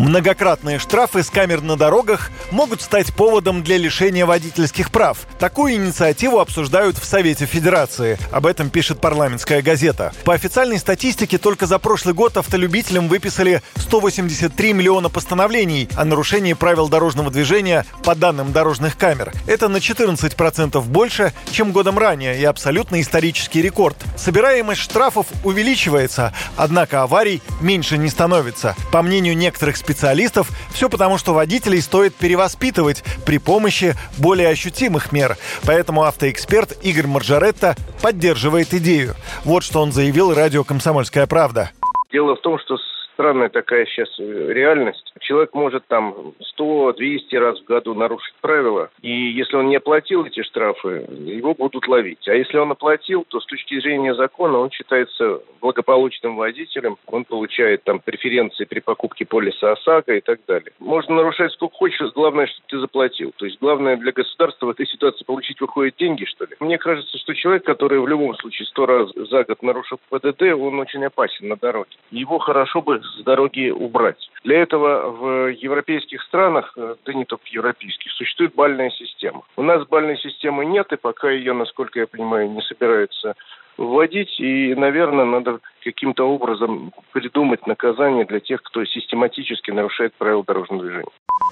Многократные штрафы с камер на дорогах могут стать поводом для лишения водительских прав. Такую инициативу обсуждают в Совете Федерации. Об этом пишет парламентская газета. По официальной статистике, только за прошлый год автолюбителям выписали 183 миллиона постановлений о нарушении правил дорожного движения по данным дорожных камер. Это на 14% больше, чем годом ранее и абсолютно исторический рекорд. Собираемость штрафов увеличивается, однако аварий меньше не становится. По мнению некоторых специалистов. Все потому, что водителей стоит перевоспитывать при помощи более ощутимых мер. Поэтому автоэксперт Игорь Маржаретта поддерживает идею. Вот что он заявил радио «Комсомольская правда». Дело в том, что странная такая сейчас э, реальность. Человек может там 100-200 раз в году нарушить правила, и если он не оплатил эти штрафы, его будут ловить. А если он оплатил, то с точки зрения закона он считается благополучным водителем, он получает там преференции при покупке полиса ОСАГО и так далее. Можно нарушать сколько хочешь, главное, чтобы ты заплатил. То есть главное для государства в этой ситуации получить выходит деньги, что ли. Мне кажется, что человек, который в любом случае сто раз за год нарушил ПДД, он очень опасен на дороге. Его хорошо бы с дороги убрать. Для этого в европейских странах, э, да не только в европейских, существует бальная система. У нас бальной системы нет, и пока ее, насколько я понимаю, не собираются вводить. И, наверное, надо каким-то образом придумать наказание для тех, кто систематически нарушает правила дорожного движения.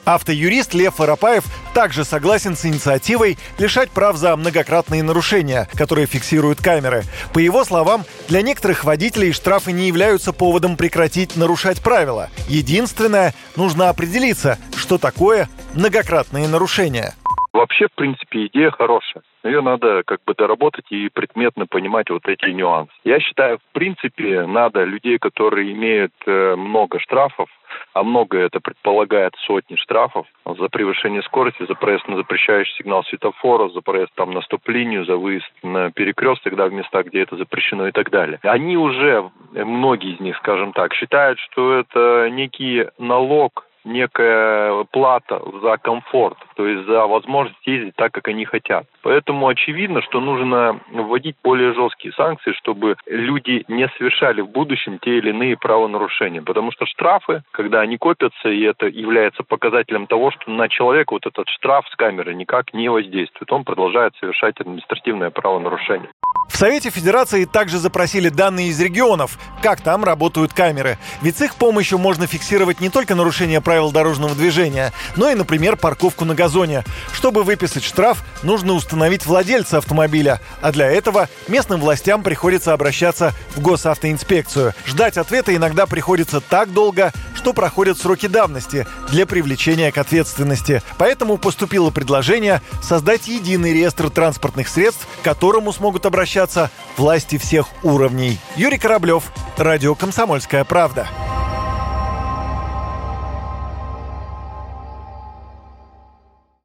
Автоюрист Лев Воропаев также согласен с инициативой лишать прав за многократные нарушения, которые фиксируют камеры. По его словам, для некоторых водителей штрафы не являются поводом прекратить нарушать правила. Единственное, нужно определиться, что такое многократные нарушения. Вообще, в принципе, идея хорошая. Ее надо как бы доработать и предметно понимать вот эти нюансы. Я считаю, в принципе, надо людей, которые имеют э, много штрафов, а много это предполагает сотни штрафов за превышение скорости, за проезд на запрещающий сигнал светофора, за проезд там на стоп-линию, за выезд на перекресток, да, в местах, где это запрещено и так далее. Они уже, многие из них, скажем так, считают, что это некий налог некая плата за комфорт, то есть за возможность ездить так, как они хотят. Поэтому очевидно, что нужно вводить более жесткие санкции, чтобы люди не совершали в будущем те или иные правонарушения. Потому что штрафы, когда они копятся, и это является показателем того, что на человека вот этот штраф с камеры никак не воздействует. Он продолжает совершать административное правонарушение. В Совете Федерации также запросили данные из регионов, как там работают камеры. Ведь с их помощью можно фиксировать не только нарушение правил дорожного движения, но и, например, парковку на газоне. Чтобы выписать штраф, нужно установить владельца автомобиля, а для этого местным властям приходится обращаться в госавтоинспекцию. Ждать ответа иногда приходится так долго, что проходят сроки давности для привлечения к ответственности. Поэтому поступило предложение создать единый реестр транспортных средств, к которому смогут обращаться власти всех уровней. Юрий Кораблев, Радио «Комсомольская правда».